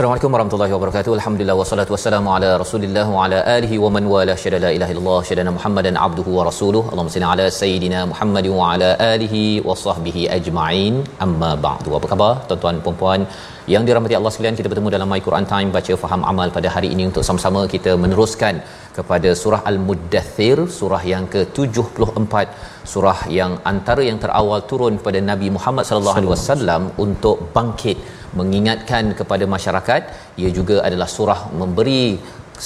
Assalamualaikum warahmatullahi wabarakatuh. Alhamdulillah wassalatu wassalamu ala Rasulillah wa ala alihi wa man wala syada la ilaha illallah syadana Muhammadan abduhu wa rasuluh. Allahumma salli ala sayidina Muhammad wa ala alihi wa sahbihi ajma'in. Amma ba'du. Apa khabar tuan-tuan dan puan-puan yang dirahmati Allah sekalian? Kita bertemu dalam My Quran Time baca faham amal pada hari ini untuk sama-sama kita meneruskan kepada surah Al-Muddathir, surah yang ke-74, surah yang antara yang terawal turun kepada Nabi Muhammad sallallahu alaihi wasallam untuk bangkit mengingatkan kepada masyarakat ia juga adalah surah memberi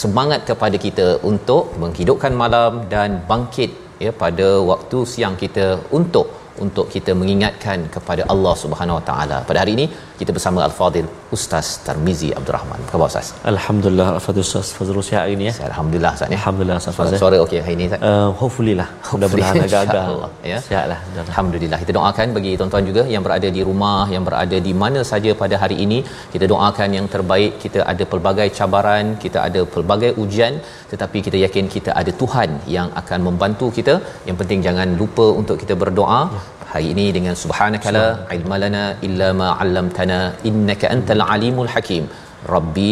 semangat kepada kita untuk menghidupkan malam dan bangkit ya pada waktu siang kita untuk untuk kita mengingatkan kepada Allah Subhanahu Wa Taala. Pada hari ini kita bersama Al-Fadil Ustaz Tarmizi Abdul Rahman. Apa khabar Ustaz? Alhamdulillah Al-Fadil Ustaz Fazrul sihat hari ini ya. Saya alhamdulillah Ustaz ya. Alhamdulillah Ustaz Fazrul. Suara okey hari ini Ustaz. Uh, hopefully lah. Mudah-mudahan agak-agak InsyaAllah, ya. Sihatlah. Alhamdulillah kita doakan bagi tuan-tuan juga yang berada di rumah yang berada di mana saja pada hari ini kita doakan yang terbaik kita ada pelbagai cabaran kita ada pelbagai ujian tetapi kita yakin kita ada Tuhan yang akan membantu kita yang penting jangan lupa untuk kita berdoa ya. Hari ini dengan subhanakala ilmalana illa ma 'allamtana innaka antal alimul hakim Rabbi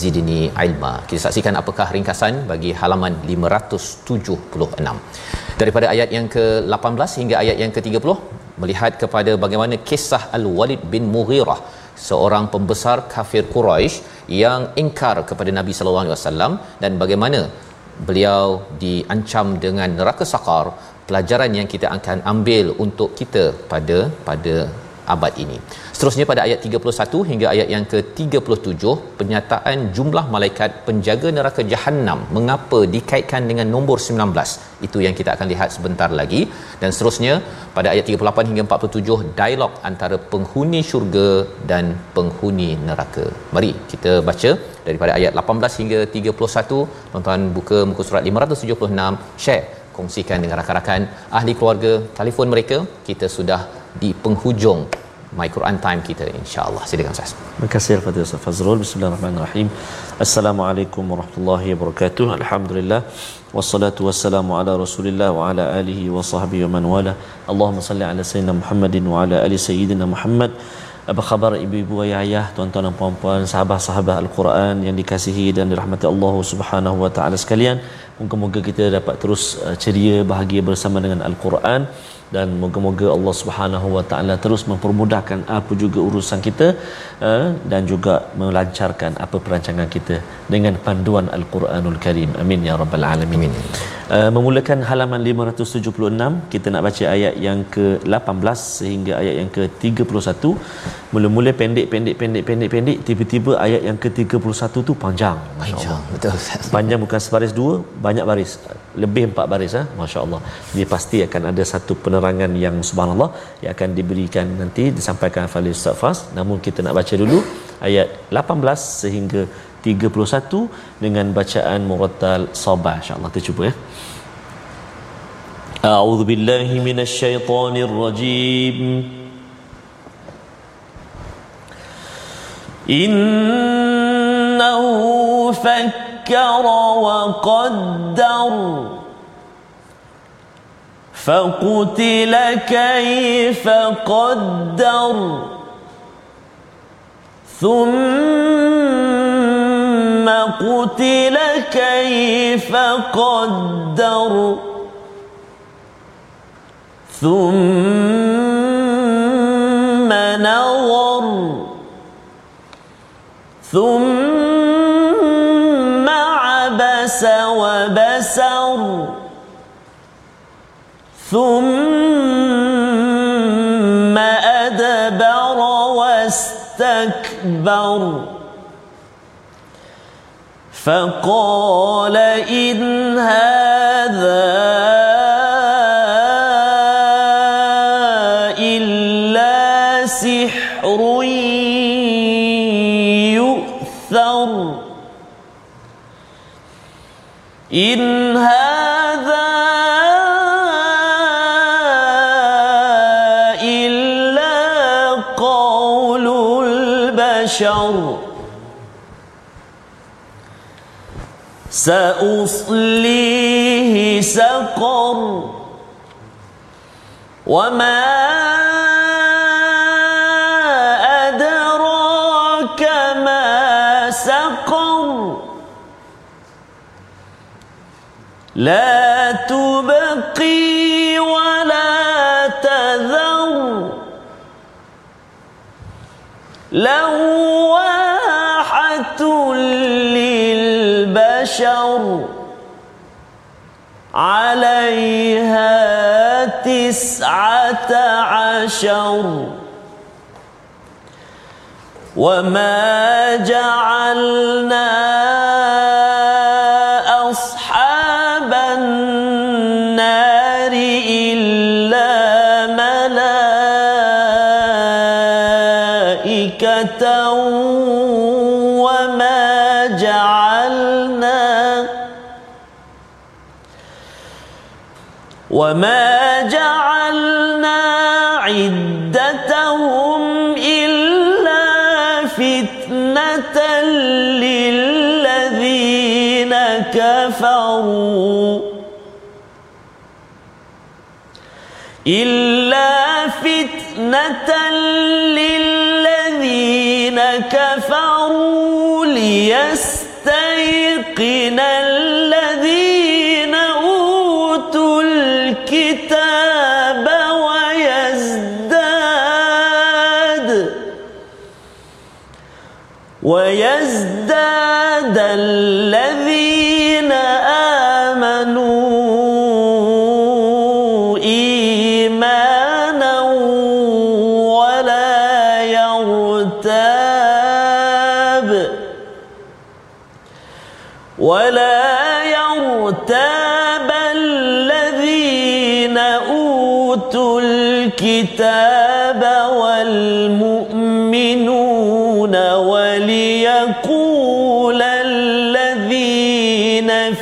zidni ilma. Kita saksikan apakah ringkasan bagi halaman 576. Daripada ayat yang ke-18 hingga ayat yang ke-30 melihat kepada bagaimana kisah Al-Walid bin Mughirah seorang pembesar kafir Quraisy yang ingkar kepada Nabi sallallahu alaihi wasallam dan bagaimana beliau diancam dengan neraka sakar pelajaran yang kita akan ambil untuk kita pada pada abad ini. Seterusnya pada ayat 31 hingga ayat yang ke-37 penyataan jumlah malaikat penjaga neraka jahanam mengapa dikaitkan dengan nombor 19. Itu yang kita akan lihat sebentar lagi dan seterusnya pada ayat 38 hingga 47 dialog antara penghuni syurga dan penghuni neraka. Mari kita baca daripada ayat 18 hingga 31. Tuan-tuan buka muka surat 576 share kongsikan dengan rakan-rakan ahli keluarga telefon mereka kita sudah di penghujung My Quran Time kita insya-Allah. Silakan Ustaz. Terima kasih Al-Fatihah Ustaz Fazrul. Bismillahirrahmanirrahim. Assalamualaikum warahmatullahi wabarakatuh. Alhamdulillah. Wassalatu wassalamu ala Rasulillah wa ala alihi wa sahbihi wa man wala. Allahumma salli ala sayyidina Muhammadin wa ala ali sayyidina Muhammad. Apa khabar ibu-ibu ayah-ayah, tuan-tuan dan puan-puan, sahabat-sahabat Al-Quran yang dikasihi dan dirahmati Allah Subhanahu wa taala sekalian. Moga-moga kita dapat terus uh, ceria bahagia bersama dengan Al-Quran dan moga-moga Allah Subhanahu Wa Taala terus mempermudahkan apa juga urusan kita uh, dan juga melancarkan apa perancangan kita dengan panduan Al-Quranul Karim. Amin ya rabbal alamin. Amin. Uh, memulakan halaman 576 kita nak baca ayat yang ke-18 sehingga ayat yang ke-31 mula-mula pendek pendek pendek pendek pendek tiba-tiba ayat yang ke-31 tu panjang. masya-Allah. betul panjang bukan sebaris dua banyak baris. Lebih empat baris ah masya-Allah. Dia pasti akan ada satu penerangan yang subhanallah yang akan diberikan nanti disampaikan oleh Ustaz Fas. Namun kita nak baca dulu ayat 18 sehingga 31 dengan bacaan murattal sabah insya-Allah kita cuba ya أعوذ بالله من الشيطان الرجيم إنه فكر وقدر فقتل كيف قدر ثم قتل كيف قدر. ثم نظر. ثم عبس وبدر عسر ثم أدبر واستكبر. فقال إن هذا إلا سحر يؤثر. إن هذا إلا قول البشر. سأصليه سقر. وما أدراك ما سقر. لا تبقي ولا تذر. لواحة للبشر عليها تسعة عشر. وما جعلنا وما جعلنا عدتهم إلا فتنة للذين كفروا إلا فتنة للذين كفروا ليستيقن الذين ويزداد الذين آمنوا إيمانا ولا يرتاب ولا يرتاب الذين أوتوا الكتاب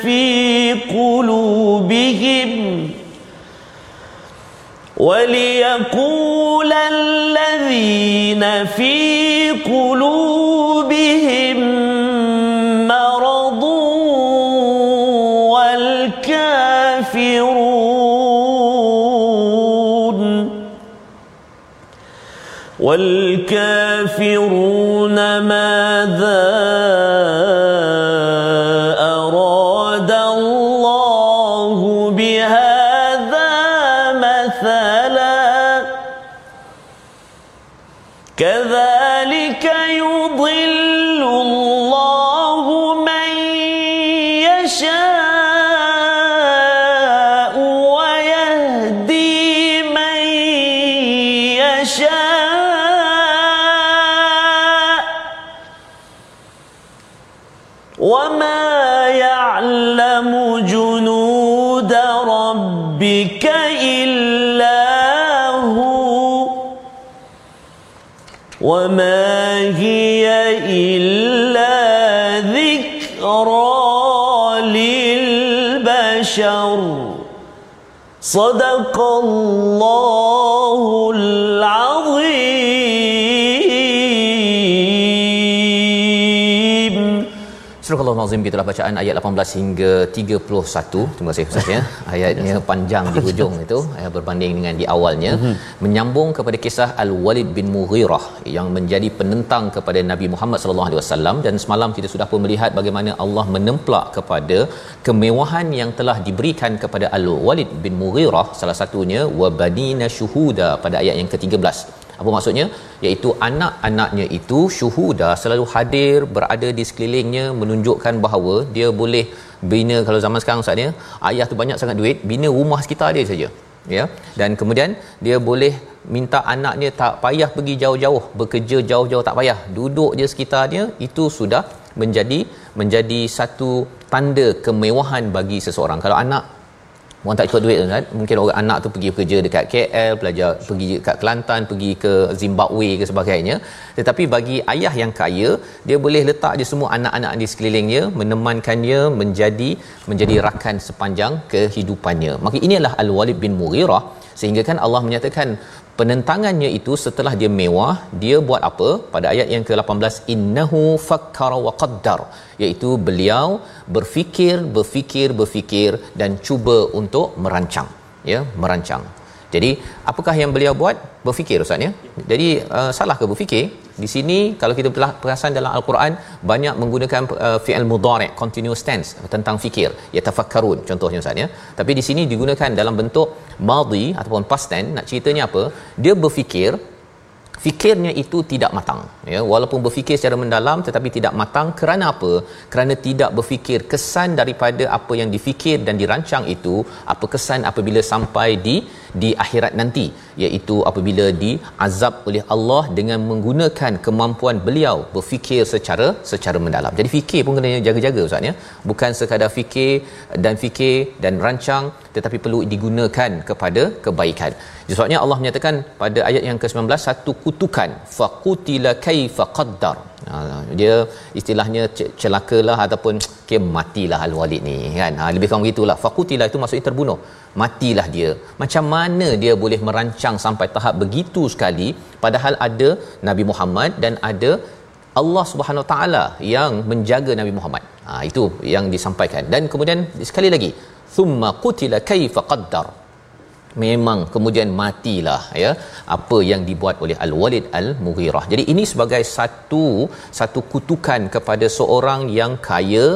في قلوبهم وليقول الذين في قلوبهم مرض والكافرون والكافرون ماذا للبشر صدق الله العظيم Surah Al-Azim gitulah bacaan ayat 18 hingga 31. Terima kasih Ustaz ya. Ayatnya panjang di hujung itu eh, berbanding dengan di awalnya mm-hmm. menyambung kepada kisah Al-Walid bin Mughirah yang menjadi penentang kepada Nabi Muhammad sallallahu alaihi wasallam dan semalam kita sudah pun melihat bagaimana Allah menemplak kepada kemewahan yang telah diberikan kepada Al-Walid bin Mughirah salah satunya wa badina syuhuda pada ayat yang ke-13 apa maksudnya? Iaitu anak-anaknya itu syuhuda selalu hadir berada di sekelilingnya menunjukkan bahawa dia boleh bina. Kalau zaman sekarang ustaz ya ayah tu banyak sangat duit bina rumah sekitar dia saja ya. Dan kemudian dia boleh minta anaknya tak payah pergi jauh-jauh bekerja jauh-jauh tak payah. Duduk je sekitarnya itu sudah menjadi menjadi satu tanda kemewahan bagi seseorang. Kalau anak orang tak cukup duit kan? Mungkin orang anak tu pergi kerja dekat KL belajar pergi dekat Kelantan pergi ke Zimbabwe ke sebagainya. Tetapi bagi ayah yang kaya dia boleh letak je semua anak-anak di sekelilingnya menemankannya menjadi menjadi rakan sepanjang kehidupannya. Maka inilah Al-Walid bin Mughirah. Sehingga kan Allah menyatakan penentangannya itu setelah dia mewah dia buat apa? Pada ayat yang ke-18 innahu fakkara wa qaddar iaitu beliau berfikir berfikir berfikir dan cuba untuk merancang ya merancang jadi apakah yang beliau buat? Berfikir ustaz ya. Jadi uh, salah ke berfikir? Di sini kalau kita perasan dalam al-Quran banyak menggunakan uh, fi'il mudhari' continuous tense tentang fikir. Yatafakkarun contohnya ustaz ya. Tapi di sini digunakan dalam bentuk madhi ataupun past tense. Nak ceritanya apa? Dia berfikir fikirnya itu tidak matang ya. Walaupun berfikir secara mendalam tetapi tidak matang. Kerana apa? Kerana tidak berfikir kesan daripada apa yang difikir dan dirancang itu apa kesan apabila sampai di di akhirat nanti iaitu apabila diazab oleh Allah dengan menggunakan kemampuan beliau berfikir secara secara mendalam. Jadi fikir pun kena jaga-jaga ustaz ya. Bukan sekadar fikir dan fikir dan rancang tetapi perlu digunakan kepada kebaikan. Sebabnya Allah menyatakan pada ayat yang ke-19 satu kutukan faqutila kaifa qaddar. Ha, dia istilahnya celakalah ataupun okay, matilah al-walid ni kan? Ha, lebih kurang begitulah. Faqutila itu maksudnya terbunuh matilah dia. Macam mana dia boleh merancang sampai tahap begitu sekali? Padahal ada Nabi Muhammad dan ada Allah Subhanahu taala yang menjaga Nabi Muhammad. Ha, itu yang disampaikan. Dan kemudian sekali lagi thumma qutila kaifa qaddar. Memang kemudian matilah ya apa yang dibuat oleh Al-Walid Al-Mughirah. Jadi ini sebagai satu satu kutukan kepada seorang yang kaya,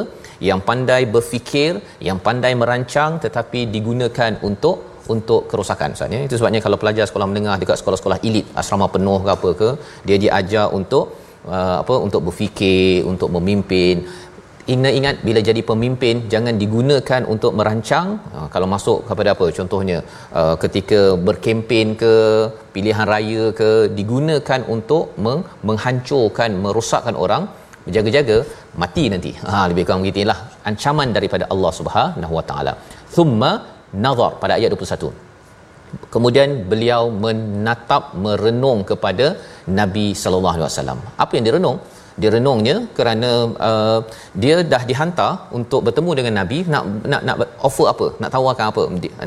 yang pandai berfikir, yang pandai merancang tetapi digunakan untuk untuk kerosakan Ustaz ya. Itu sebabnya kalau pelajar sekolah menengah dekat sekolah-sekolah elit, asrama penuh ke apa ke, dia diajar untuk uh, apa untuk berfikir, untuk memimpin Ingat ingat bila jadi pemimpin jangan digunakan untuk merancang uh, kalau masuk kepada apa contohnya uh, ketika berkempen ke pilihan raya ke digunakan untuk meng- menghancurkan merosakkan orang berjaga-jaga mati nanti. Ha lebih kurang begitulah ancaman daripada Allah Subhanahu Wa Taala. Thumma nazar pada ayat 21 kemudian beliau menatap merenung kepada Nabi sallallahu alaihi wasallam. Apa yang direnung dia renungnya kerana uh, dia dah dihantar untuk bertemu dengan nabi. Nak nak nak offer apa? Nak tawarkan apa?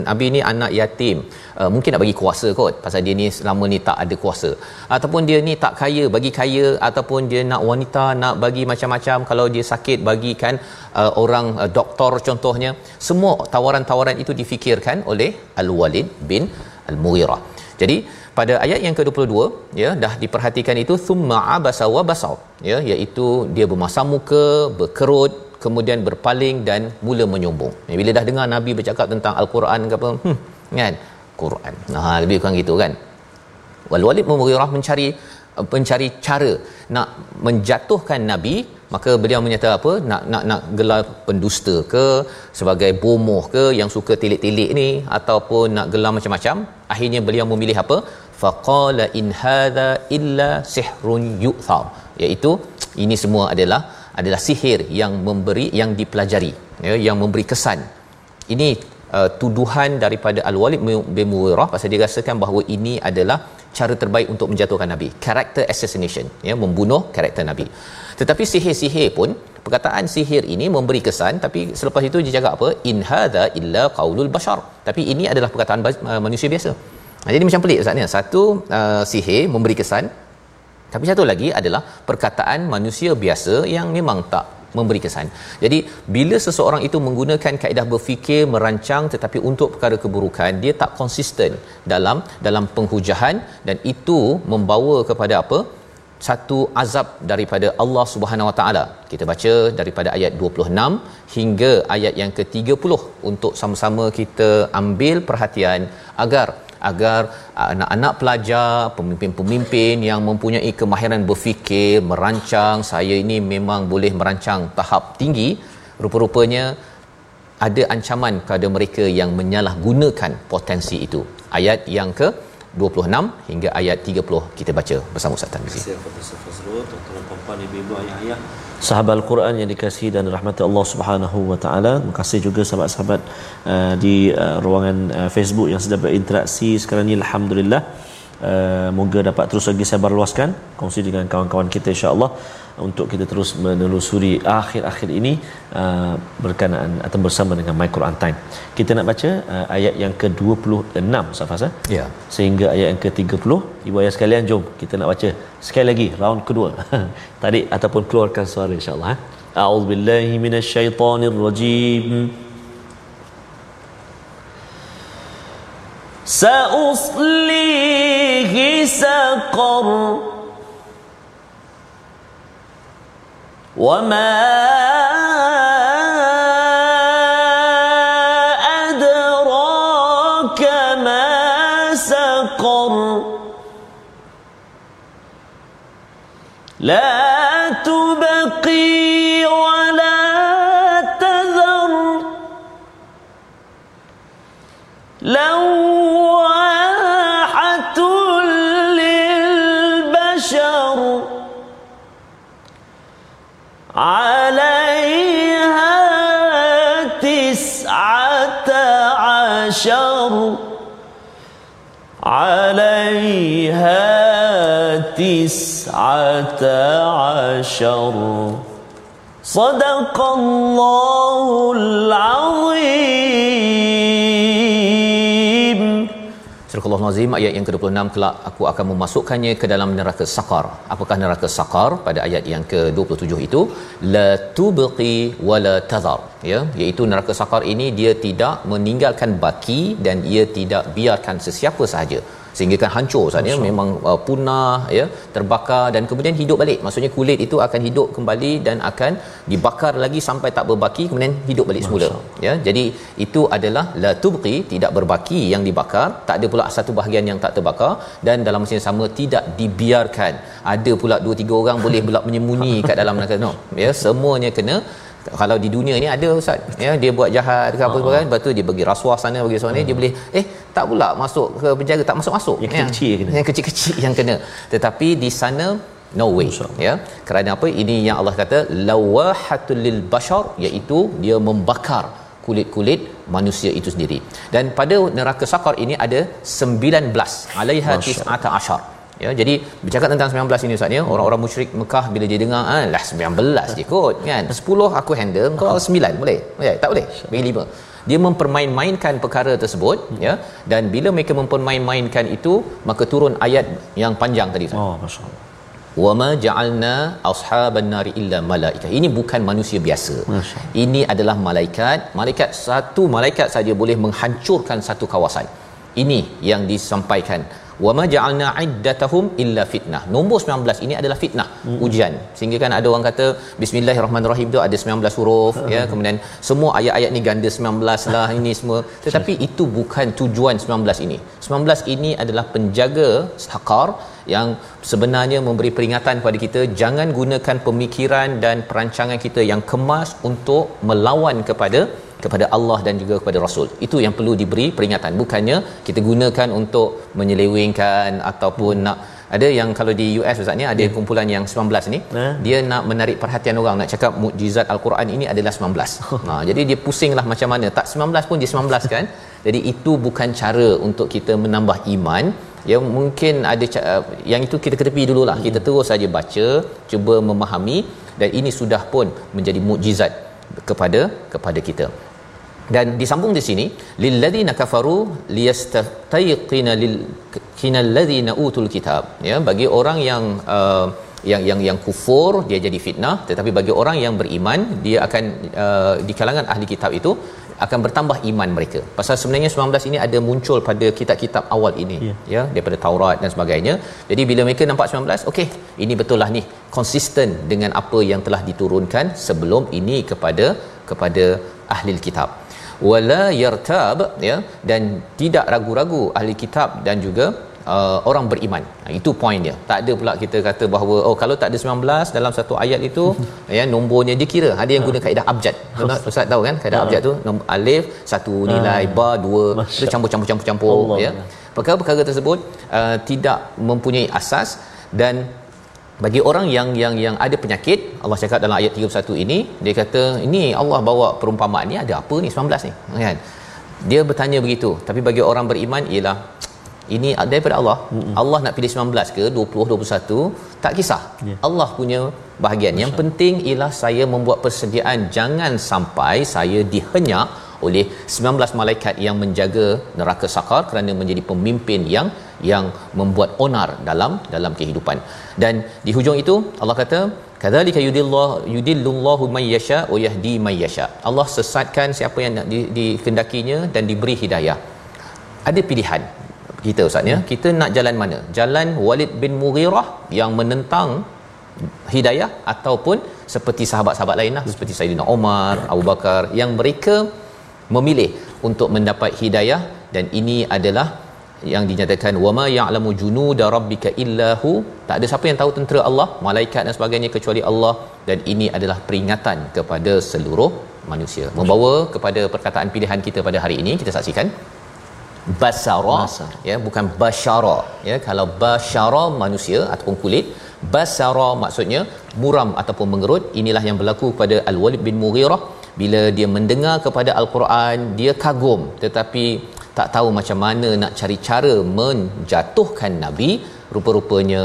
Nabi ni anak yatim. Uh, mungkin nak bagi kuasa kot pasal dia ni selama ni tak ada kuasa. Ataupun dia ni tak kaya bagi kaya ataupun dia nak wanita nak bagi macam-macam. Kalau dia sakit bagikan uh, orang uh, doktor contohnya. Semua tawaran-tawaran itu difikirkan oleh al-Walid bin al-Mughirah. Jadi pada ayat yang ke-22 ya dah diperhatikan itu thumma abasa wa basar ya iaitu dia bermasam muka berkerut kemudian berpaling dan mula menyombong ya, bila dah dengar nabi bercakap tentang al-Quran ke apa hmm kan? Quran. Nah lebih kurang gitu kan? Wal walid mughirah mencari mencari cara nak menjatuhkan nabi maka beliau menyatakan apa? Nak nak nak gelar pendusta ke sebagai bomoh ke yang suka tilik-tilik ni ataupun nak gelar macam-macam. Akhirnya beliau memilih apa faqala in hadha illa sihrun yu'thar. Iaitu ini semua adalah adalah sihir yang memberi yang dipelajari ya yang memberi kesan. Ini uh, tuduhan daripada al-Walid bin Mughirah pasal dia rasakan bahawa ini adalah cara terbaik untuk menjatuhkan nabi. Character assassination ya membunuh karakter nabi. Tetapi sihir-sihir pun perkataan sihir ini memberi kesan tapi selepas itu dia cakap apa? In hadha illa qaulul bashar. Tapi ini adalah perkataan uh, manusia biasa Jadi macam pelik ustaz ni. Satu uh, sihir memberi kesan. Tapi satu lagi adalah perkataan manusia biasa yang memang tak memberi kesan. Jadi bila seseorang itu menggunakan kaedah berfikir merancang tetapi untuk perkara keburukan dia tak konsisten dalam dalam penghujahan dan itu membawa kepada apa? satu azab daripada Allah Subhanahu Wa Taala. Kita baca daripada ayat 26 hingga ayat yang ke-30 untuk sama-sama kita ambil perhatian agar agar anak-anak pelajar pemimpin-pemimpin yang mempunyai kemahiran berfikir merancang saya ini memang boleh merancang tahap tinggi. Rupa-rupanya ada ancaman kepada mereka yang menyalahgunakan potensi itu. Ayat yang ke 26 hingga ayat 30 kita baca bersama Ustaz Tarmizi. Terima kasih Fazrul, tuan-tuan puan ibu-ibu ayah-ayah. Sahabat Al-Quran yang dikasihi dan rahmati Allah Subhanahu wa taala. Terima kasih juga sahabat-sahabat uh, di uh, ruangan uh, Facebook yang sedang berinteraksi sekarang ni. Alhamdulillah. Uh, moga dapat terus lagi saya luaskan kongsi dengan kawan-kawan kita insya-Allah untuk kita terus menelusuri akhir-akhir ini uh, berkenaan atau bersama dengan My Quran Time. Kita nak baca uh, ayat yang ke-26 Safas eh? Ya. Sehingga ayat yang ke-30. Ibu ayah sekalian jom kita nak baca sekali lagi round kedua. Tadi ataupun keluarkan suara insya-Allah eh. A'udzubillahi minasyaitonirrajim. Sa'uslihi saqar. وما عليها تسعة عشر صدق الله العظيم Surah Allah Nazim ayat yang ke-26 kelak aku akan memasukkannya ke dalam neraka sakar. Apakah neraka sakar pada ayat yang ke-27 itu? La tubqi wala tadhar. Ya, iaitu neraka sakar ini dia tidak meninggalkan baki dan ia tidak biarkan sesiapa sahaja sehingga kan hancur saatnya memang uh, punah ya terbakar dan kemudian hidup balik. Maksudnya kulit itu akan hidup kembali dan akan dibakar lagi sampai tak berbaki kemudian hidup balik semula. Ya jadi itu adalah la tubqi tidak berbaki yang dibakar. Tak ada pula satu bahagian yang tak terbakar. Dan dalam masa yang sama tidak dibiarkan. Ada pula dua tiga orang boleh pula menyembunyi kat dalam neraka. No. Ya semuanya kena kalau di dunia ni ada ustaz ya dia buat jahat ke apa kan lepas tu dia bagi rasuah sana bagi sana dia boleh eh tak pula masuk ke penjara tak masuk-masuk Yang kecil-kecil kena. yang kecil-kecil yang kena. Tetapi di sana no way ya. Kerana apa? Ini yang Allah kata lawahatul lil bashar iaitu dia membakar kulit-kulit manusia itu sendiri. Dan pada neraka sakar ini ada 19 alaiha tis'ata ashar Ya, jadi bercakap tentang 19 ini Ustaz ya, orang-orang musyrik Mekah bila dia dengar ah lah 19 je kot kan. 10 aku handle, kau 9 boleh? Boleh? Tak boleh. Bagi 5. Dia mempermain-mainkan perkara tersebut ya dan bila mereka mempermain-mainkan itu maka turun ayat yang panjang tadi Ustaz. Oh, masya-Allah. Wama ja'alna ashaban nari illa malaika. Ini bukan manusia biasa. Masya Ini adalah malaikat. Malaikat satu malaikat saja boleh menghancurkan satu kawasan. Ini yang disampaikan wama ja'alna iddatahum illa fitnah. Nombor 19 ini adalah fitnah hmm. ujian. Sehingga kan ada orang kata bismillahirrahmanirrahim tu ada 19 huruf hmm. ya. Kemudian semua ayat-ayat ni ganda 19 lah ini semua. Tetapi itu bukan tujuan 19 ini. 19 ini adalah penjaga sakar yang sebenarnya memberi peringatan kepada kita jangan gunakan pemikiran dan perancangan kita yang kemas untuk melawan kepada kepada Allah dan juga kepada Rasul. Itu yang perlu diberi peringatan. Bukannya kita gunakan untuk menyelewengkan ataupun nak ada yang kalau di US Ustaz ni ada yeah. kumpulan yang 19 ni yeah. dia nak menarik perhatian orang nak cakap mukjizat al-Quran ini adalah 19. ha jadi dia pusinglah macam mana tak 19 pun dia 19 kan. jadi itu bukan cara untuk kita menambah iman yang mungkin ada yang itu kita ketepi dululah. Hmm. Kita terus saja baca, cuba memahami dan ini sudah pun menjadi mukjizat kepada kepada kita dan disambung di sini lilladzina kafaru liyastayqina lil kinal utul kitab ya bagi orang yang uh, yang yang yang kufur dia jadi fitnah tetapi bagi orang yang beriman dia akan uh, di kalangan ahli kitab itu akan bertambah iman mereka. Pasal sebenarnya 19 ini ada muncul pada kitab-kitab awal ini yeah. ya daripada Taurat dan sebagainya. Jadi bila mereka nampak 19, okey, ini betul lah ni konsisten dengan apa yang telah diturunkan sebelum ini kepada kepada ahli kitab wala yartab ya dan tidak ragu-ragu ahli kitab dan juga uh, orang beriman. Nah, itu poin dia. Tak ada pula kita kata bahawa oh kalau tak ada 19 dalam satu ayat itu ya nombornya dia kira. Ada yang guna kaedah abjad. Ustaz, Ustaz tahu kan kaedah abjad tu nombor alif satu nilai ba dua dia campur-campur-campur ya. Perkara-perkara tersebut uh, tidak mempunyai asas dan bagi orang yang yang yang ada penyakit Allah cakap dalam ayat 31 ini dia kata ini Allah bawa perumpamaan ni ada apa ni? 19 ni. Kan? Dia bertanya begitu. Tapi bagi orang beriman ialah ini daripada Allah. Mm-hmm. Allah nak pilih 19 ke 20 21 tak kisah. Yeah. Allah punya bahagian. Masya. yang penting ialah saya membuat persediaan. Jangan sampai saya dihenyak oleh 19 malaikat yang menjaga neraka sakar kerana menjadi pemimpin yang yang membuat onar dalam dalam kehidupan. Dan di hujung itu Allah kata kadzalika yudillahu yudillullahu may yasha wa yahdi may yasha. Allah sesatkan siapa yang dikendakinya dan diberi hidayah. Ada pilihan kita ustaz ya? Hmm. kita nak jalan mana? Jalan Walid bin Mughirah yang menentang hidayah ataupun seperti sahabat-sahabat lainlah seperti Saidina Umar Abu Bakar yang mereka memilih untuk mendapat hidayah dan ini adalah yang dinyatakan wama ya'lamu junuda rabbika illahu. Tak ada siapa yang tahu tentera Allah malaikat dan sebagainya kecuali Allah. Dan ini adalah peringatan kepada seluruh manusia. Membawa kepada perkataan pilihan kita pada hari ini kita saksikan. Basara Basar. ya bukan basyara ya. Kalau basyara manusia ataupun kulit basara maksudnya muram ataupun mengerut inilah yang berlaku pada al-Walid bin Mughirah bila dia mendengar kepada al-Quran dia kagum. Tetapi tak tahu macam mana nak cari cara menjatuhkan nabi. Rupa-rupanya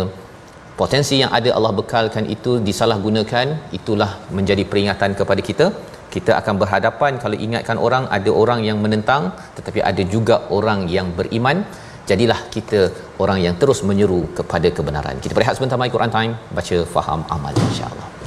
potensi yang ada Allah bekalkan itu disalahgunakan. Itulah menjadi peringatan kepada kita. Kita akan berhadapan kalau ingatkan orang ada orang yang menentang tetapi ada juga orang yang beriman. Jadilah kita orang yang terus menyeru kepada kebenaran. Kita berehat sebentar mai Quran time. Baca faham amal insyaallah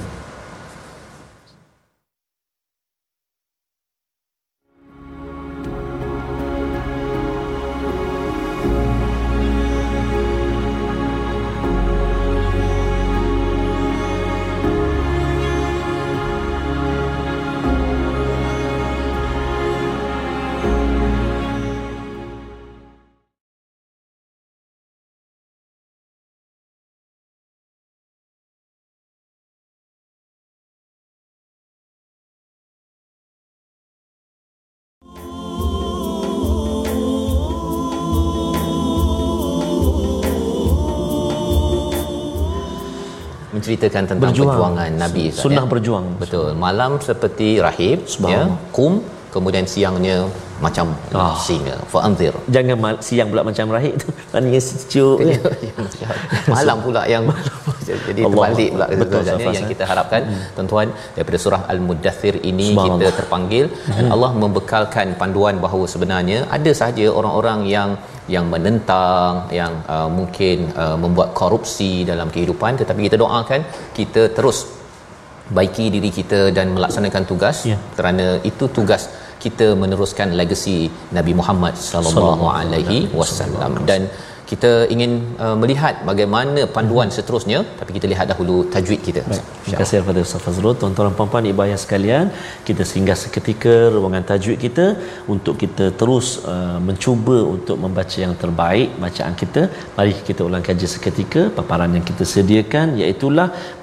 menceritakan tentang Berjuang. perjuangan Nabi sunnah ya? berjuang. Betul. Malam seperti rahib ya kum kemudian siangnya macam oh. singa. Fa anzir jangan mal- siang pula macam rahib tu. Maknanya sejuk ya. malam pula yang jadi terbalik pula betul yang, yang kita harapkan. Hmm. tuan-tuan daripada surah al-mudathir ini kita terpanggil. Hmm. dan Allah membekalkan panduan bahawa sebenarnya ada sahaja orang-orang yang yang menentang yang uh, mungkin uh, membuat korupsi dalam kehidupan tetapi kita doakan kita terus baiki diri kita dan melaksanakan tugas ya. kerana itu tugas kita meneruskan legasi Nabi Muhammad sallallahu alaihi wasallam dan kita ingin uh, melihat bagaimana panduan seterusnya tapi kita lihat dahulu tajwid kita. Baik. Terima kasih kepada Ustaz Fazrul. Tuan-tuan dan puan-puan ibu ayah sekalian, kita singgah seketika ruangan tajwid kita untuk kita terus uh, mencuba untuk membaca yang terbaik bacaan kita. Mari kita ulang kaji seketika paparan yang kita sediakan iaitu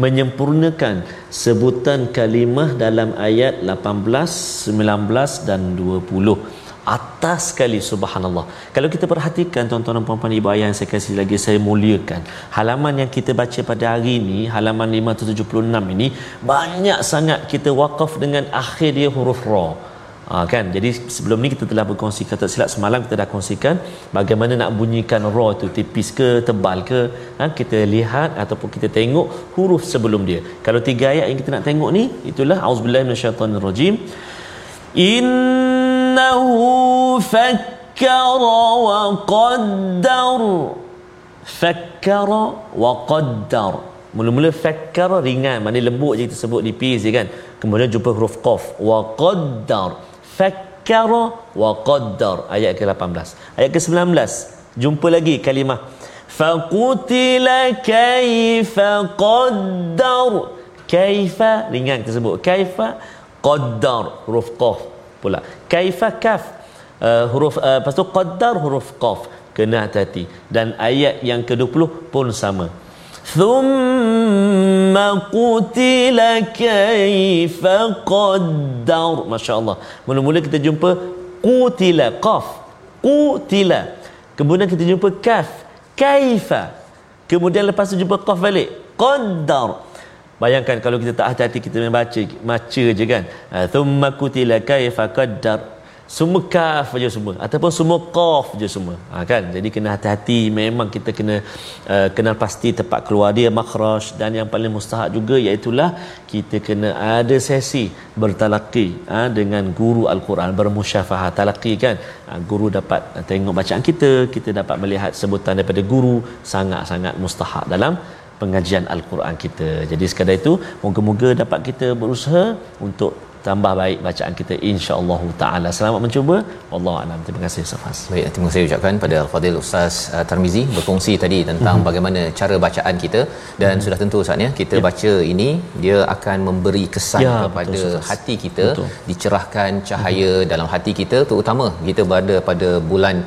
menyempurnakan sebutan kalimah dalam ayat 18, 19 dan 20 atas sekali subhanallah. Kalau kita perhatikan tuan-tuan dan puan-puan ibu ayah yang saya kasih lagi saya muliakan. Halaman yang kita baca pada hari ini halaman 576 ini banyak sangat kita wakaf dengan akhir dia huruf ra. Ha, kan? Jadi sebelum ni kita telah berkongsi kata silap semalam kita dah kongsikan bagaimana nak bunyikan ra tu tipis ke tebal ke. Ha, kita lihat ataupun kita tengok huruf sebelum dia. Kalau tiga ayat yang kita nak tengok ni itulah auzubillahi minasyaitonirrajim. In إنه فكر وقدر فكر وقدر Mula-mula fakkar ringan, mana lembut je kita sebut di P je kan. Kemudian jumpa huruf qaf. Wa qaddar. Fakkara wa qaddar. Ayat ke-18. Ayat ke-19. Jumpa lagi kalimah. Faqutila kaifa qaddar. Kaifa ringan kita sebut. Kaifa qaddar. Huruf qaf pula. Kaifa kaf? Uh, huruf uh, lepas tu qaddar huruf qaf kena hati-hati. Dan ayat yang ke-20 pun sama. Thumma qutila kaifa qaddar. masya-Allah. Mula-mula kita jumpa qutila qaf. Qutila. Kemudian kita jumpa kaf. Kaifa. Kemudian lepas tu jumpa qaf balik. Qaddar bayangkan kalau kita tak hati-hati kita membaca baca je kan? Ha, thumma qutila kaifa qaddar. Semua kaf je semua ataupun semua qaf je semua. Ha, kan? Jadi kena hati-hati. Memang kita kena uh, kenal pasti tempat keluar dia makhraj. Dan yang paling mustahak juga iaitu kita kena ada sesi bertalaqi ha, dengan guru al-Quran bermusyafahah talaqi kan? Ha, guru dapat tengok bacaan kita kita dapat melihat sebutan daripada guru. Sangat-sangat mustahak dalam pengajian al-Quran kita. Jadi sekadar itu moga-moga dapat kita berusaha untuk tambah baik bacaan kita insya-Allah taala. Selamat mencuba. Wallahu a'lam. Terima kasih Ustaz. Baik, terima kasih ucapkan pada Al-Fadil Ustaz uh, Tarmizi berkongsi tadi tentang mm-hmm. bagaimana cara bacaan kita dan mm-hmm. sudah tentu Ustaz ya, kita ya. baca ini dia akan memberi kesan ya, kepada betul, hati kita, betul. dicerahkan cahaya mm-hmm. dalam hati kita terutama kita berada pada bulan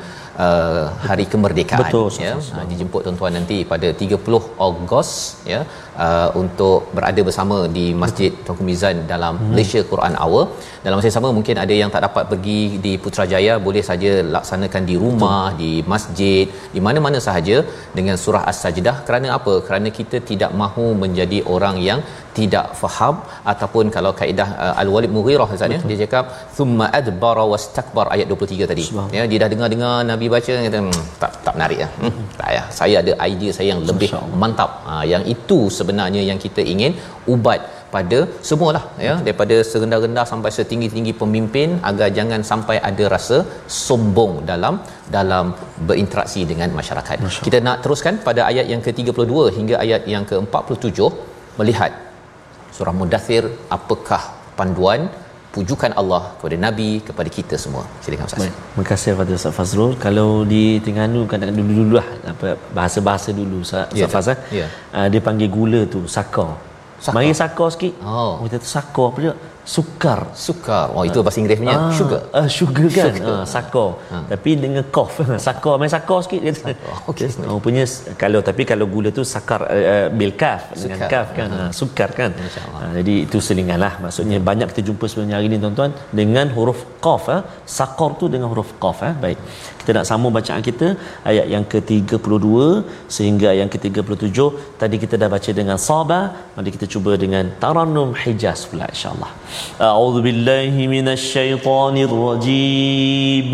uh, hari kemerdekaan Betul, ya. Uh, dijemput tuan-tuan nanti pada 30 Ogos ya uh, untuk berada bersama di Masjid Tunku Mizan dalam hmm. Malaysia Quran Hour. Dalam masa yang sama mungkin ada yang tak dapat pergi di Putrajaya boleh saja laksanakan di rumah Betul. di masjid di mana-mana sahaja dengan surah As-Sajdah. Kerana apa? Kerana kita tidak mahu menjadi orang yang tidak faham ataupun kalau kaedah uh, Al-Walid Mughirah Ustaz ya dia cakap thumma adbara wastakbar ayat 23 tadi. Ya dia dah dengar-dengar Nabi baca kata hmm, tak tak menarik ya hmm, tak ya saya ada idea saya yang lebih mantap. Ha, yang itu sebenarnya yang kita ingin ubat pada semualah ya daripada serendah-rendah sampai setinggi-tinggi pemimpin agar jangan sampai ada rasa sombong dalam dalam berinteraksi dengan masyarakat. Kita nak teruskan pada ayat yang ke-32 hingga ayat yang ke-47 melihat surah mudathir apakah panduan pujukan Allah kepada nabi kepada kita semua silakan ustaz terima kasih kepada ustaz Fazrul kalau di Terengganu kadang dulu-dululah apa bahasa-bahasa dulu ustaz yeah, Faz eh yeah. uh, dia panggil gula tu sakar Mari sakar sikit. Oh. Kita tu sakar apa dia? Sukar. Sukar. Oh itu bahasa Inggeris punya ah, sugar. Uh, sugar kan. Sugar. Ah sakar. Ah. Tapi dengan cough. sakar main sakar sikit dia. Okey. Oh punya kalau tapi kalau gula tu sakar uh, bil kaf dengan kaf kan. Uh-huh. sukar kan. Uh, jadi itu selinganlah maksudnya uh-huh. banyak kita jumpa sebenarnya hari ni tuan-tuan dengan huruf qaf eh. Sakar tu dengan huruf qaf eh. Baik kita nak sambung bacaan kita ayat yang ke-32 sehingga yang ke-37 tadi kita dah baca dengan sabar mari kita cuba dengan tarannum hijaz pula insyaallah a'udzu billahi minasyaitonir rajim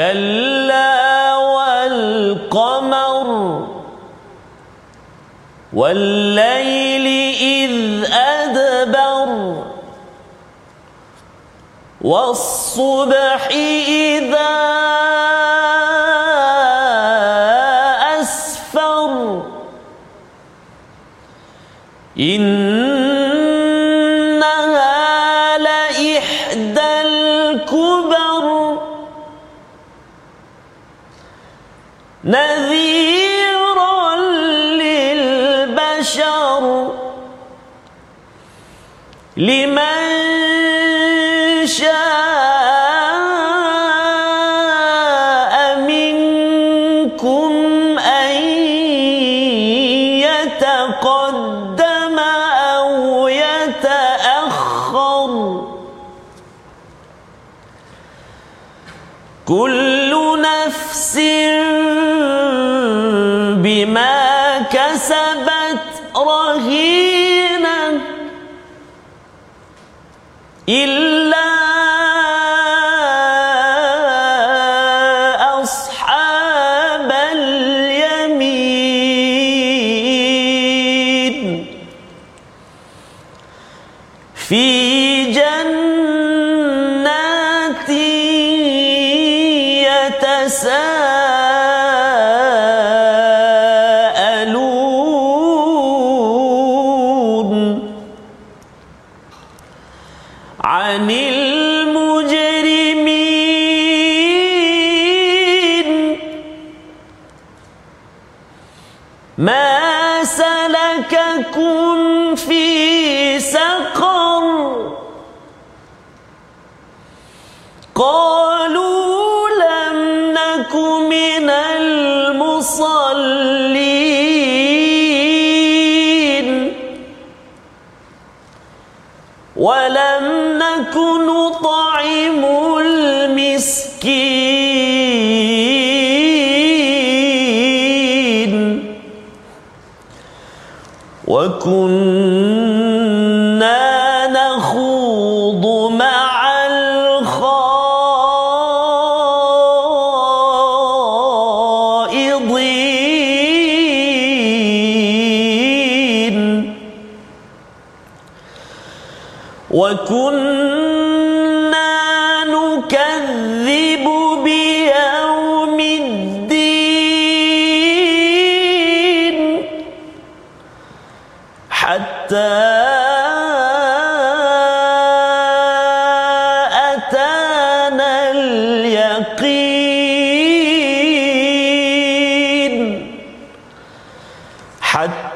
kalla wal qamar والليل إذ أدبر والصبح إذا أسفر إنها وكنا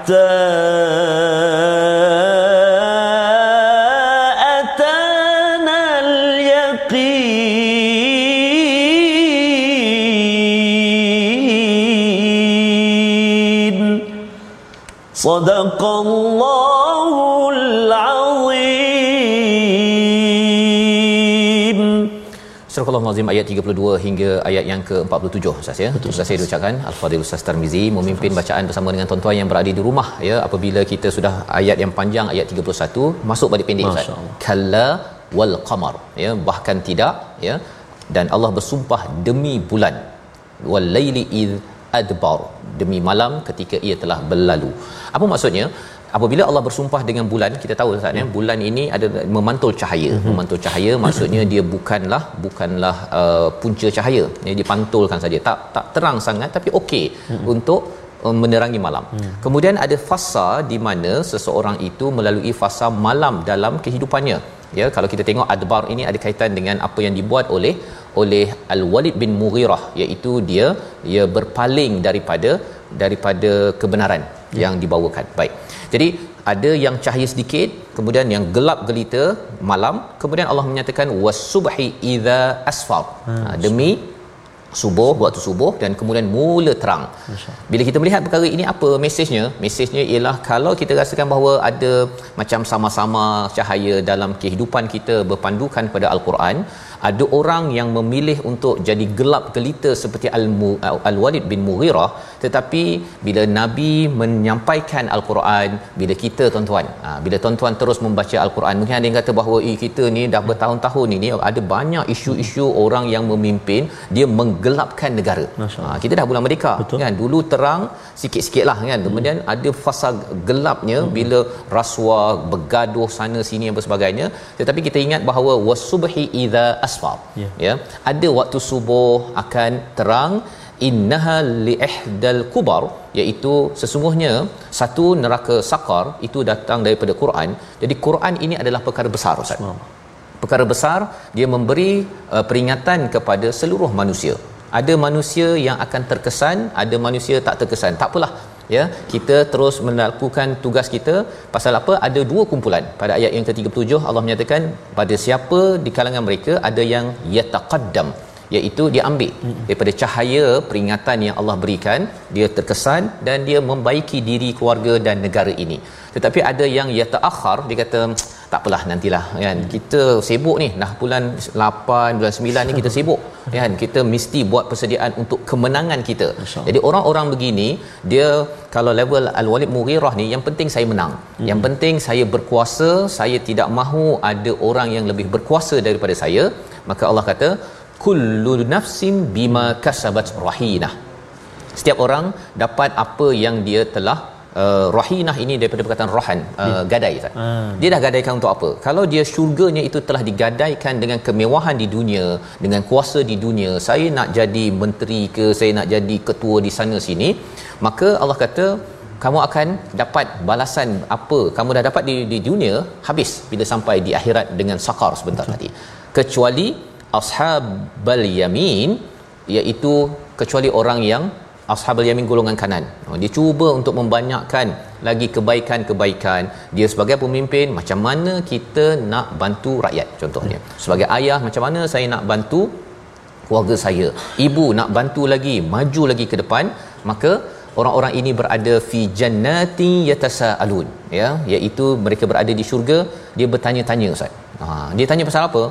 حتى Al-Azim ayat 32 hingga ayat yang ke-47 Ustaz ya. Betul Ustaz saya ucapkan Al-Fadhil Ustaz Tarmizi memimpin bacaan bersama dengan tuan-tuan yang berada di rumah ya apabila kita sudah ayat yang panjang ayat 31 masuk balik pendek Ustaz. Kalla wal qamar ya bahkan tidak ya dan Allah bersumpah demi bulan wal laili id adbar demi malam ketika ia telah berlalu. Apa maksudnya? Apabila Allah bersumpah dengan bulan, kita tahu Ustaz ya, bulan ini ada memantul cahaya. Mhm. Memantul cahaya maksudnya dia bukanlah bukanlah uh, punca cahaya. Dia dipantulkan saja. Tak tak terang sangat tapi okey Mhm. untuk uh, menerangi malam. Kemudian ada fasa di mana seseorang itu melalui fasa malam dalam kehidupannya. Ya, kalau kita tengok adbar ini ada kaitan dengan apa yang dibuat oleh oleh Al-Walid bin Mughirah iaitu dia ia berpaling daripada daripada kebenaran yang dibawakan. Baik. Jadi ada yang cahaya sedikit, kemudian yang gelap gelita malam, kemudian Allah menyatakan wasubhi idza asfar. Ha, demi subuh waktu subuh dan kemudian mula terang. Bila kita melihat perkara ini apa mesejnya? Mesejnya ialah kalau kita rasakan bahawa ada macam sama-sama cahaya dalam kehidupan kita berpandukan pada al-Quran, ada orang yang memilih untuk jadi gelap gelita seperti Al- Al-Walid bin Mughirah tetapi bila Nabi menyampaikan Al-Quran bila kita tuan-tuan ha, bila tuan-tuan terus membaca Al-Quran mungkin ada yang kata bahawa eh, kita ni dah bertahun-tahun ini ada banyak isu-isu orang yang memimpin dia menggelapkan negara. Ha, kita dah bulan merdeka Betul. kan? Dulu terang sikit-sikit lah kan kemudian ada fasa gelapnya bila rasuah bergaduh sana sini dan sebagainya. Tetapi kita ingat bahawa wasubhi idza asfar. Ya. ya. Ada waktu subuh akan terang innaha li ihdal kubar iaitu sesungguhnya satu neraka sakar itu datang daripada Quran. Jadi Quran ini adalah perkara besar ustaz. Perkara besar dia memberi uh, peringatan kepada seluruh manusia. Ada manusia yang akan terkesan ada manusia tak terkesan. Tak apalah ya. Kita terus melakukan tugas kita. Pasal apa? Ada dua kumpulan. Pada ayat yang ke-37 Allah menyatakan pada siapa di kalangan mereka ada yang yataqaddam iaitu dia ambil. Daripada cahaya peringatan yang Allah berikan dia terkesan dan dia membaiki diri keluarga dan negara ini. Tetapi ada yang yataakhir dia kata tak apalah nantilah kan. Kita sibuk ni dah bulan 8 bulan 9 ni kita sibuk kan. Kita mesti buat persediaan untuk kemenangan kita. Jadi orang-orang begini dia kalau level al-walid mughirah ni yang penting saya menang. Hmm. yang penting saya berkuasa saya tidak mahu ada orang yang lebih berkuasa daripada saya. Maka Allah kata kullu nafsin bima kasabat rahinah setiap orang dapat apa yang dia telah uh, rahinah ini daripada perkataan rahan uh, gadai Ustaz. Ah. Dia dah gadaikan untuk apa? Kalau dia syurganya itu telah digadaikan dengan kemewahan di dunia, dengan kuasa di dunia, saya nak jadi menteri ke, saya nak jadi ketua di sana sini, maka Allah kata kamu akan dapat balasan apa kamu dah dapat di, di dunia habis bila sampai di akhirat dengan sakar sebentar tadi kecuali ashabal yamin iaitu kecuali orang yang ashabul yamin golongan kanan. Oh, dia cuba untuk membanyakkan lagi kebaikan-kebaikan. Dia sebagai pemimpin macam mana kita nak bantu rakyat contohnya. Sebagai ayah macam mana saya nak bantu keluarga saya? Ibu nak bantu lagi maju lagi ke depan maka orang-orang ini berada fi jannati yatasaalun ya. Iaitu mereka berada di syurga dia bertanya-tanya ustaz. Ha dia tanya pasal apa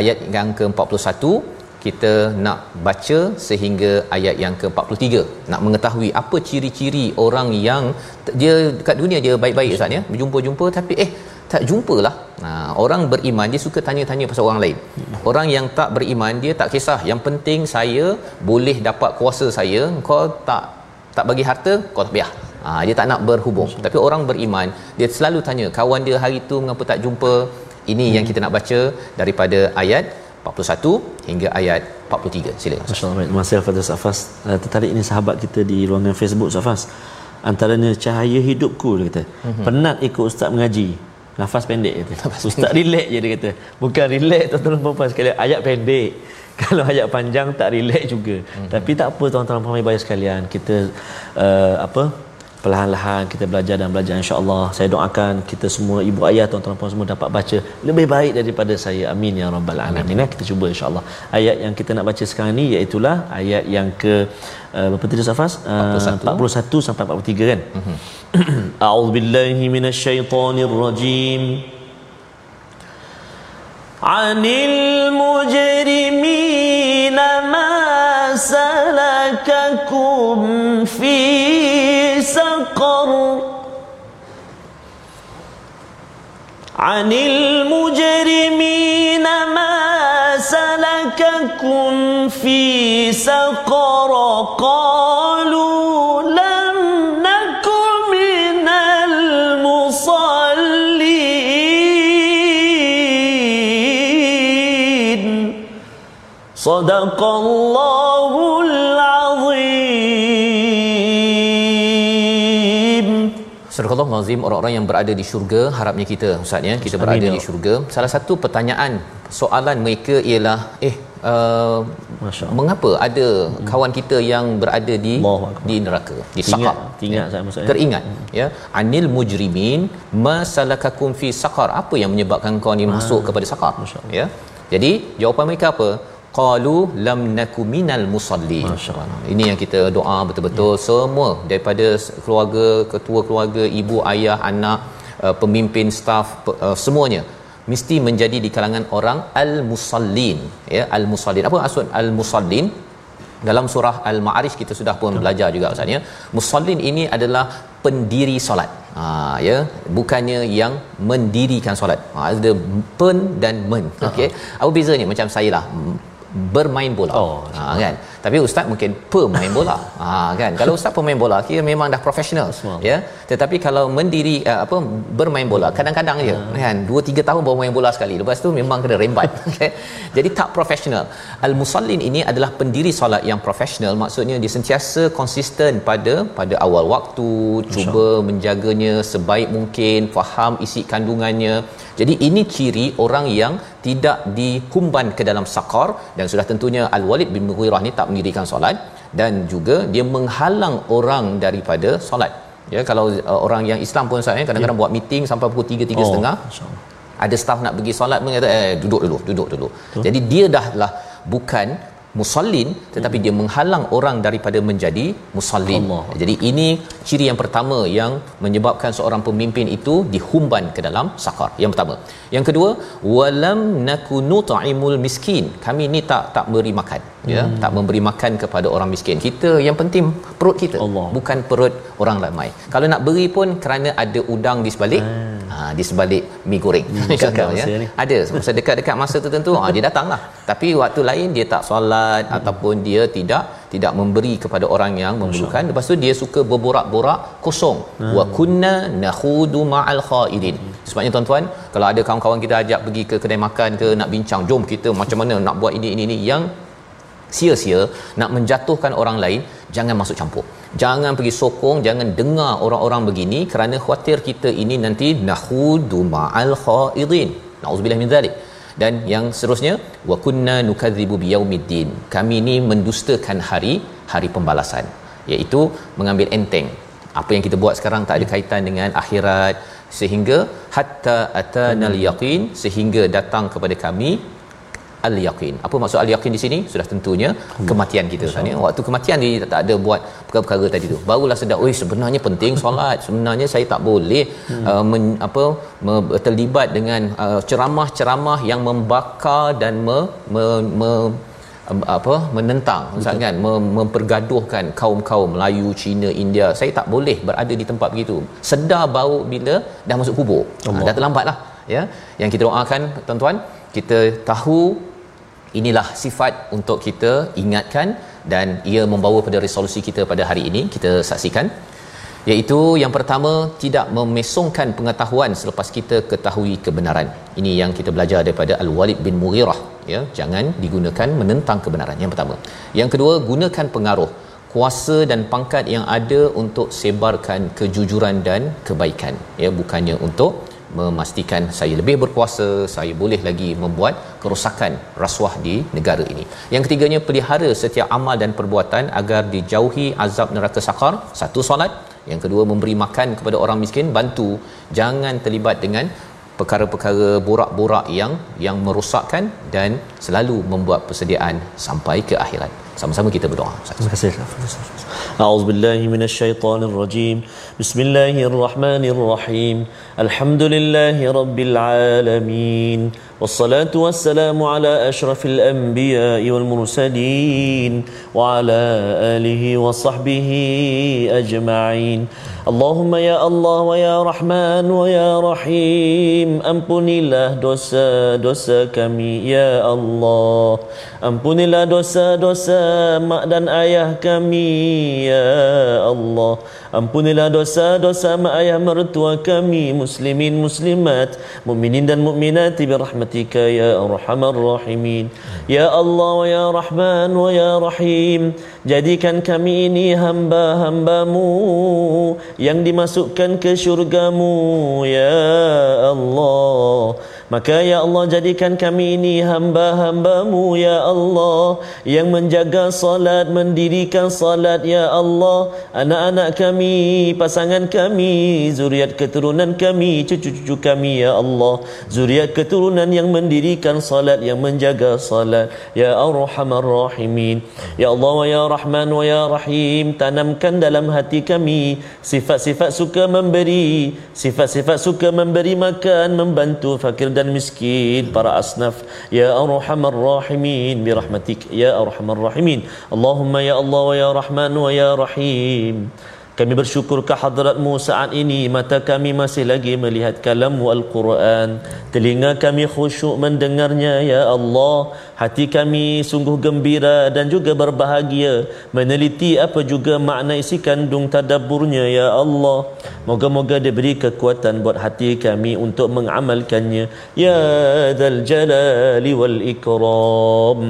ayat yang ke-41 kita nak baca sehingga ayat yang ke-43 nak mengetahui apa ciri-ciri orang yang dia dekat dunia dia baik-baik ustaz ya berjumpa-jumpa tapi eh tak jumpalah. Ha, orang beriman dia suka tanya-tanya pasal orang lain. Orang yang tak beriman dia tak kisah. Yang penting saya boleh dapat kuasa saya, kau tak tak bagi harta, kau tak payah. Ha, dia tak nak berhubung. Tapi orang beriman dia selalu tanya kawan dia hari tu mengapa tak jumpa. Ini hmm. yang kita nak baca daripada ayat 41 hingga ayat 43. Silakan. Masya-Allah. Masih Fadil Safas uh, tertarik ini sahabat kita di ruangan Facebook Safas. Antaranya cahaya hidupku dia kata. Mm-hmm. Penat ikut ustaz mengaji. Nafas pendek kata. Nafas ustaz relax je dia kata. Bukan relax tuan-tuan puan sekali ayat pendek. Kalau ayat panjang tak relax juga. Mm-hmm. Tapi tak apa tuan-tuan puan bayar sekalian. Kita uh, apa? Perlahan-lahan kita belajar dan belajar insya-Allah. Saya doakan kita semua ibu ayah tuan-tuan puan semua dapat baca lebih baik daripada saya. Amin ya rabbal alamin. Ya, kita cuba insya-Allah. Ayat yang kita nak baca sekarang ni iaitu ayat yang ke uh, berapa tadi Safas? Uh, 41. 41 sampai 43 kan? Mhm. A'udzubillahi minasyaitonirrajim. Anil mujrimin ma salakakum fi عن المجرمين ما سلككم في سقر قالوا لم نك من المصلين. صدق الله Surah Nazim orang-orang yang berada di syurga harapnya kita ustaz ya kita berada Amin. di ya syurga. Salah satu pertanyaan soalan mereka ialah eh uh, mengapa ada hmm. kawan kita yang berada di di neraka di saqar ingat saya. Maksudnya teringat hmm. ya. Anil mujrimin masalakakum fi saqar apa yang menyebabkan kau ni masuk ah. kepada saqar ya? Jadi jawapan mereka apa qalu lam naku minal musalli ini yang kita doa betul-betul ya. semua daripada keluarga ketua keluarga ibu ayah anak uh, pemimpin staf uh, semuanya mesti menjadi di kalangan orang al musallin ya al musallin apa maksud al musallin dalam surah al ma'arij kita sudah pun ya. belajar juga ustaz ya. Musallin ini adalah pendiri solat. Ha ya. Bukannya yang mendirikan solat. Ha, ada pen dan men. Okey. Apa bezanya? Macam saya lah bermain bola. Oh, ha, kan. Tapi ustaz mungkin pemain bola. Ha kan. Kalau ustaz pemain bola kira memang dah profesional. Ya. Tetapi kalau mendiri uh, apa bermain bola kadang-kadang je hmm. kan 2 3 tahun baru main bola sekali. Lepas tu memang kena rembat. okay. Jadi tak profesional. Al-musallin ini adalah pendiri solat yang profesional. Maksudnya dia sentiasa konsisten pada pada awal waktu, cuba menjaganya sebaik mungkin, faham isi kandungannya. Jadi ini ciri orang yang tidak dihumban ke dalam sakar dan sudah tentunya Al-Walid bin Mughirah ni tak mendirikan solat dan juga dia menghalang orang daripada solat. Ya kalau uh, orang yang Islam pun saya kadang-kadang ya. buat meeting sampai pukul 3 3.30 oh, ada staff nak pergi solat pun kata eh duduk dulu duduk dulu. Betul. Jadi dia dah lah bukan musallin tetapi hmm. dia menghalang orang daripada menjadi musallin. Allah. Jadi ini ciri yang pertama yang menyebabkan seorang pemimpin itu dihumban ke dalam sakar. Yang pertama. Yang kedua, walam nakunu ta'imul miskin. Kami ni tak tak beri makan, ya, hmm. tak memberi makan kepada orang miskin. Kita yang penting perut kita, Allah. bukan perut orang ramai. Kalau nak beri pun kerana ada udang di sebalik hmm. ha, di sebalik mi goreng. Hmm, ya. Ada masa dekat-dekat masa tertentu, ha, dia datanglah. Tapi waktu lain dia tak solat hmm. ataupun dia tidak tidak memberi kepada orang yang memerlukan lepas tu dia suka berborak-borak kosong hmm. wa kunna nakhudu ma'al khaidin hmm. sebabnya tuan-tuan kalau ada kawan-kawan kita ajak pergi ke kedai makan ke nak bincang jom kita macam mana nak buat ini ini ini yang sia-sia nak menjatuhkan orang lain jangan masuk campur. Jangan pergi sokong jangan dengar orang-orang begini kerana khuatir kita ini nanti nakhudu ma'al khaidin. Nauzubillah min zalik. Dan yang seterusnya wa kunna nukadzibu biyaumiddin kami ni mendustakan hari hari pembalasan iaitu mengambil enteng. Apa yang kita buat sekarang tak ada kaitan dengan akhirat. Sehingga hatta atanal yaqin sehingga datang kepada kami al yaqin. Apa maksud al yaqin di sini? Sudah tentunya kematian kita ya. Waktu kematian ni tak ada buat perkara-perkara tadi tu. Barulah sedar, "Oi, sebenarnya penting solat. Sebenarnya saya tak boleh hmm. uh, men, apa me, terlibat dengan uh, ceramah-ceramah yang membakar dan me, me, me apa menentang Ustaz kan mempergaduhkan kaum-kaum Melayu, Cina, India. Saya tak boleh berada di tempat begitu. Sedar bau bila dah masuk kubur. Ha, dah terlambatlah ya. Yang kita doakan tuan-tuan, kita tahu inilah sifat untuk kita ingatkan dan ia membawa pada resolusi kita pada hari ini kita saksikan. Iaitu yang pertama tidak memesongkan pengetahuan selepas kita ketahui kebenaran. Ini yang kita belajar daripada Al-Walid bin Mughirah ya. Jangan digunakan menentang kebenaran yang pertama. Yang kedua gunakan pengaruh kuasa dan pangkat yang ada untuk sebarkan kejujuran dan kebaikan ya. Bukannya untuk memastikan saya lebih berkuasa saya boleh lagi membuat kerosakan rasuah di negara ini. Yang ketiganya pelihara setiap amal dan perbuatan agar dijauhi azab neraka sakar. Satu solat. Yang kedua memberi makan kepada orang miskin. Bantu jangan terlibat dengan perkara-perkara borak-borak yang yang merosakkan dan selalu membuat persediaan sampai ke akhirat sama-sama kita berdoa terima kasih a'udzubillahi minasyaitonirrajim bismillahirrahmanirrahim alhamdulillahi rabbil alamin والصلاة والسلام على أشرف الأنبياء والمرسلين وعلى آله وصحبه أجمعين اللهم يا الله ويا رحمن ويا رحيم أمبني الله دوسا دوسا كمي يا الله أمبني الله دوسا دوسا mak dan ayah kami ya Allah Ampunilah dosa-dosa mak ayah mertua kami muslimin muslimat mukminin dan mukminat bi rahmatika ya arhamar rahimin. Ya Allah wa ya Rahman wa ya Rahim jadikan kami ini hamba-hambamu yang dimasukkan ke syurgamu ya Allah. Maka ya Allah jadikan kami ini hamba-hambamu ya Allah Yang menjaga salat, mendirikan salat ya Allah. Anak-anak kami, pasangan kami, zuriat keturunan kami, cucu-cucu kami ya Allah. Zuriat keturunan yang mendirikan salat, yang menjaga salat. Ya Ar-Rahman Rahimin. Ya Allah wa ya Rahman wa ya Rahim Tanamkan dalam hati kami Sifat-sifat suka memberi Sifat-sifat suka memberi makan, membantu fakir dan miskin para asnaf. Ya arhamar rahimin bi rahmatik ya arhamar rahimin. Allahumma ya Allah wa ya Rahman wa ya Rahim kami bersyukur kehadratmu saat ini. Mata kami masih lagi melihat kalammu Al-Quran. Telinga kami khusyuk mendengarnya ya Allah hati kami sungguh gembira dan juga berbahagia. Meneliti apa juga makna isi kandung tadabburnya ya Allah. Moga-moga diberi kekuatan buat hati kami untuk mengamalkannya. Ya dzal jalali wal ikram.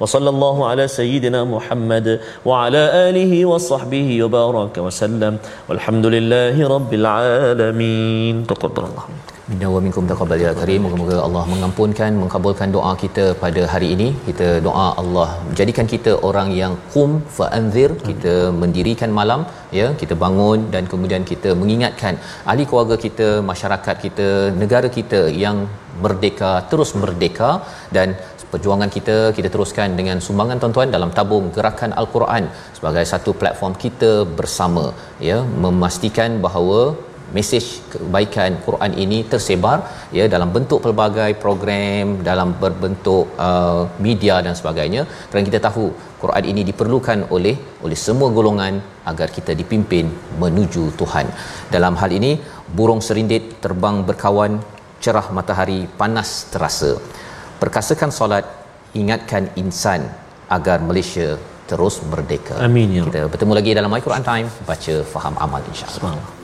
Wa sallallahu ala sayyidina Muhammad wa ala alihi wa sahbihi wa baraka wa sallam. Walhamdulillahi rabbil alamin. Taqabbalallahu Minna wa minkum taqabbal ya karim. Moga-moga Allah mengampunkan, mengabulkan doa kita pada hari ini. Kita doa Allah jadikan kita orang yang qum fa anzir, kita mendirikan malam ya, kita bangun dan kemudian kita mengingatkan ahli keluarga kita, masyarakat kita, negara kita yang merdeka terus merdeka dan perjuangan kita kita teruskan dengan sumbangan tuan-tuan dalam tabung gerakan al-Quran sebagai satu platform kita bersama ya memastikan bahawa mesej kebaikan Quran ini tersebar ya dalam bentuk pelbagai program dalam berbentuk uh, media dan sebagainya kerana kita tahu Quran ini diperlukan oleh oleh semua golongan agar kita dipimpin menuju Tuhan dalam hal ini burung serindit terbang berkawan cerah matahari panas terasa perkasakan solat ingatkan insan agar Malaysia terus merdeka. Amin ya. Kita bertemu lagi dalam My Quran Time baca faham amal insya-Allah.